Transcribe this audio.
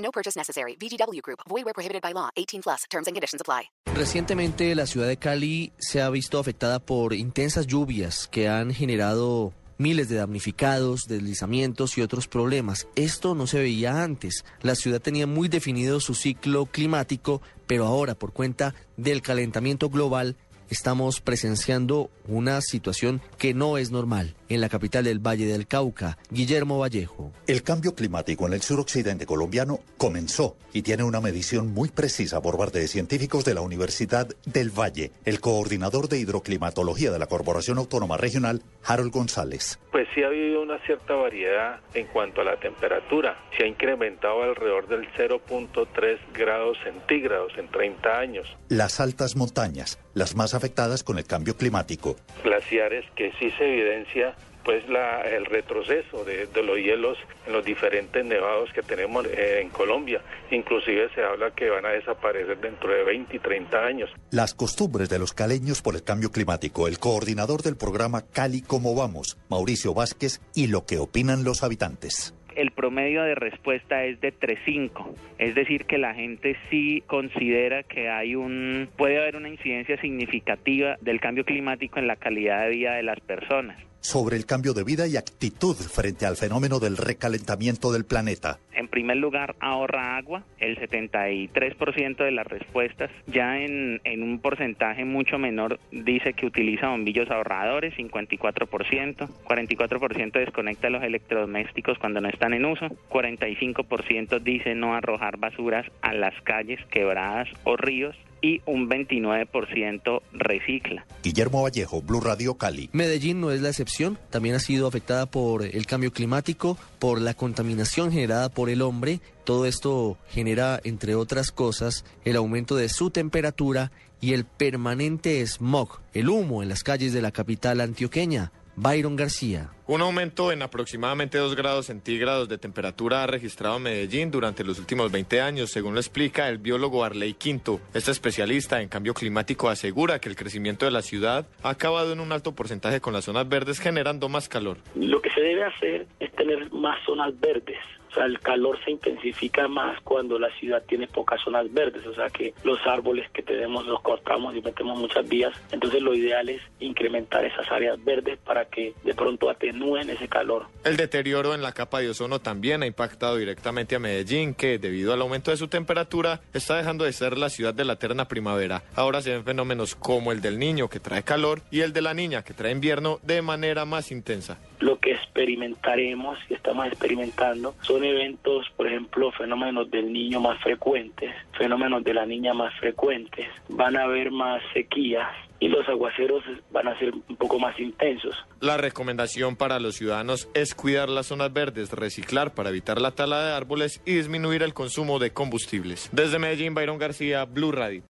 No purchase necessary. VGW Group. Void where prohibited by law. 18 plus. Terms and conditions apply. Recientemente la ciudad de Cali se ha visto afectada por intensas lluvias que han generado miles de damnificados, deslizamientos y otros problemas. Esto no se veía antes. La ciudad tenía muy definido su ciclo climático, pero ahora por cuenta del calentamiento global estamos presenciando una situación que no es normal en la capital del Valle del Cauca, Guillermo Vallejo. El cambio climático en el suroccidente colombiano comenzó y tiene una medición muy precisa por parte de científicos de la Universidad del Valle. El coordinador de hidroclimatología de la Corporación Autónoma Regional, Harold González. Pues sí ha habido una cierta variedad en cuanto a la temperatura. Se ha incrementado alrededor del 0.3 grados centígrados en 30 años. Las altas montañas, las más afectadas con el cambio climático. Glaciares que sí se evidencia pues la, el retroceso de, de, los hielos en los diferentes nevados que tenemos eh, en Colombia. Inclusive se habla que van a desaparecer dentro de 20 y 30 años. Las costumbres de los caleños por el cambio climático, el coordinador del programa Cali Como Vamos, Mauricio Vázquez, y lo que opinan los habitantes el promedio de respuesta es de 3.5. Es decir, que la gente sí considera que hay un puede haber una incidencia significativa del cambio climático en la calidad de vida de las personas sobre el cambio de vida y actitud frente al fenómeno del recalentamiento del planeta. En primer lugar, ahorra agua. El 73% de las respuestas, ya en, en, un porcentaje mucho menor, dice que utiliza bombillos ahorradores, 54%. 44% desconecta los electrodomésticos cuando no están en uso. 45% dice no arrojar basuras a las calles, quebradas o ríos y un 29% recicla. Guillermo Vallejo, Blue Radio Cali. Medellín no es la excepción, también ha sido afectada por el cambio climático, por la contaminación generada por el hombre. Todo esto genera, entre otras cosas, el aumento de su temperatura y el permanente smog, el humo en las calles de la capital antioqueña. Byron García. Un aumento en aproximadamente 2 grados centígrados de temperatura ha registrado Medellín durante los últimos 20 años, según lo explica el biólogo Arley Quinto. Este especialista en cambio climático asegura que el crecimiento de la ciudad ha acabado en un alto porcentaje con las zonas verdes generando más calor. Lo que se debe hacer es tener más zonas verdes. O sea, el calor se intensifica más cuando la ciudad tiene pocas zonas verdes, o sea que los árboles que tenemos los cortamos y metemos muchas vías. Entonces lo ideal es incrementar esas áreas verdes para que de pronto atenúen ese calor. El deterioro en la capa de ozono también ha impactado directamente a Medellín, que debido al aumento de su temperatura está dejando de ser la ciudad de la eterna primavera. Ahora se ven fenómenos como el del niño que trae calor y el de la niña que trae invierno de manera más intensa. Lo que experimentaremos y estamos experimentando son eventos, por ejemplo, fenómenos del niño más frecuentes, fenómenos de la niña más frecuentes, van a haber más sequías y los aguaceros van a ser un poco más intensos. La recomendación para los ciudadanos es cuidar las zonas verdes, reciclar para evitar la tala de árboles y disminuir el consumo de combustibles. Desde Medellín, Byron García, Blue Radio.